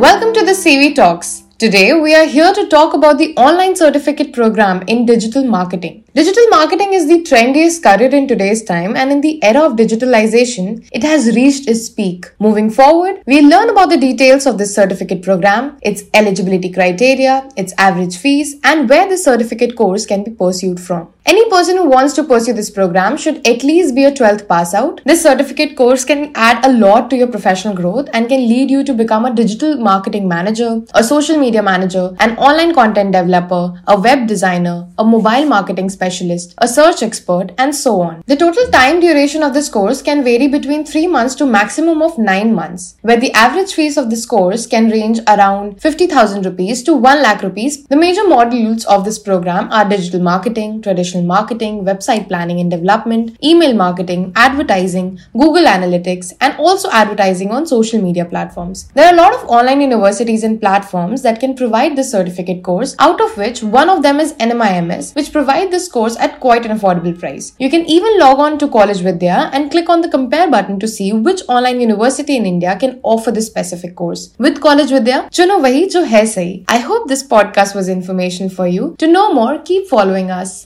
Welcome to the CV Talks. Today, we are here to talk about the online certificate program in digital marketing. Digital marketing is the trendiest career in today's time, and in the era of digitalization, it has reached its peak. Moving forward, we learn about the details of this certificate program, its eligibility criteria, its average fees, and where the certificate course can be pursued from. Any person who wants to pursue this program should at least be a 12th pass out. This certificate course can add a lot to your professional growth and can lead you to become a digital marketing manager, a social media manager, an online content developer, a web designer, a mobile marketing specialist, a search expert, and so on. The total time duration of this course can vary between 3 months to maximum of 9 months, where the average fees of this course can range around 50,000 rupees to 1 lakh rupees. The major modules of this program are digital marketing, traditional marketing, website planning and development, email marketing, advertising, Google Analytics, and also advertising on social media platforms. There are a lot of online universities and platforms that can provide this certificate course, out of which one of them is NMIMS, which provide this course at quite an affordable price. You can even log on to College Vidya and click on the compare button to see which online university in India can offer this specific course. With College Vidya, chuno wahi jo hai sahi. I hope this podcast was information for you. To know more, keep following us.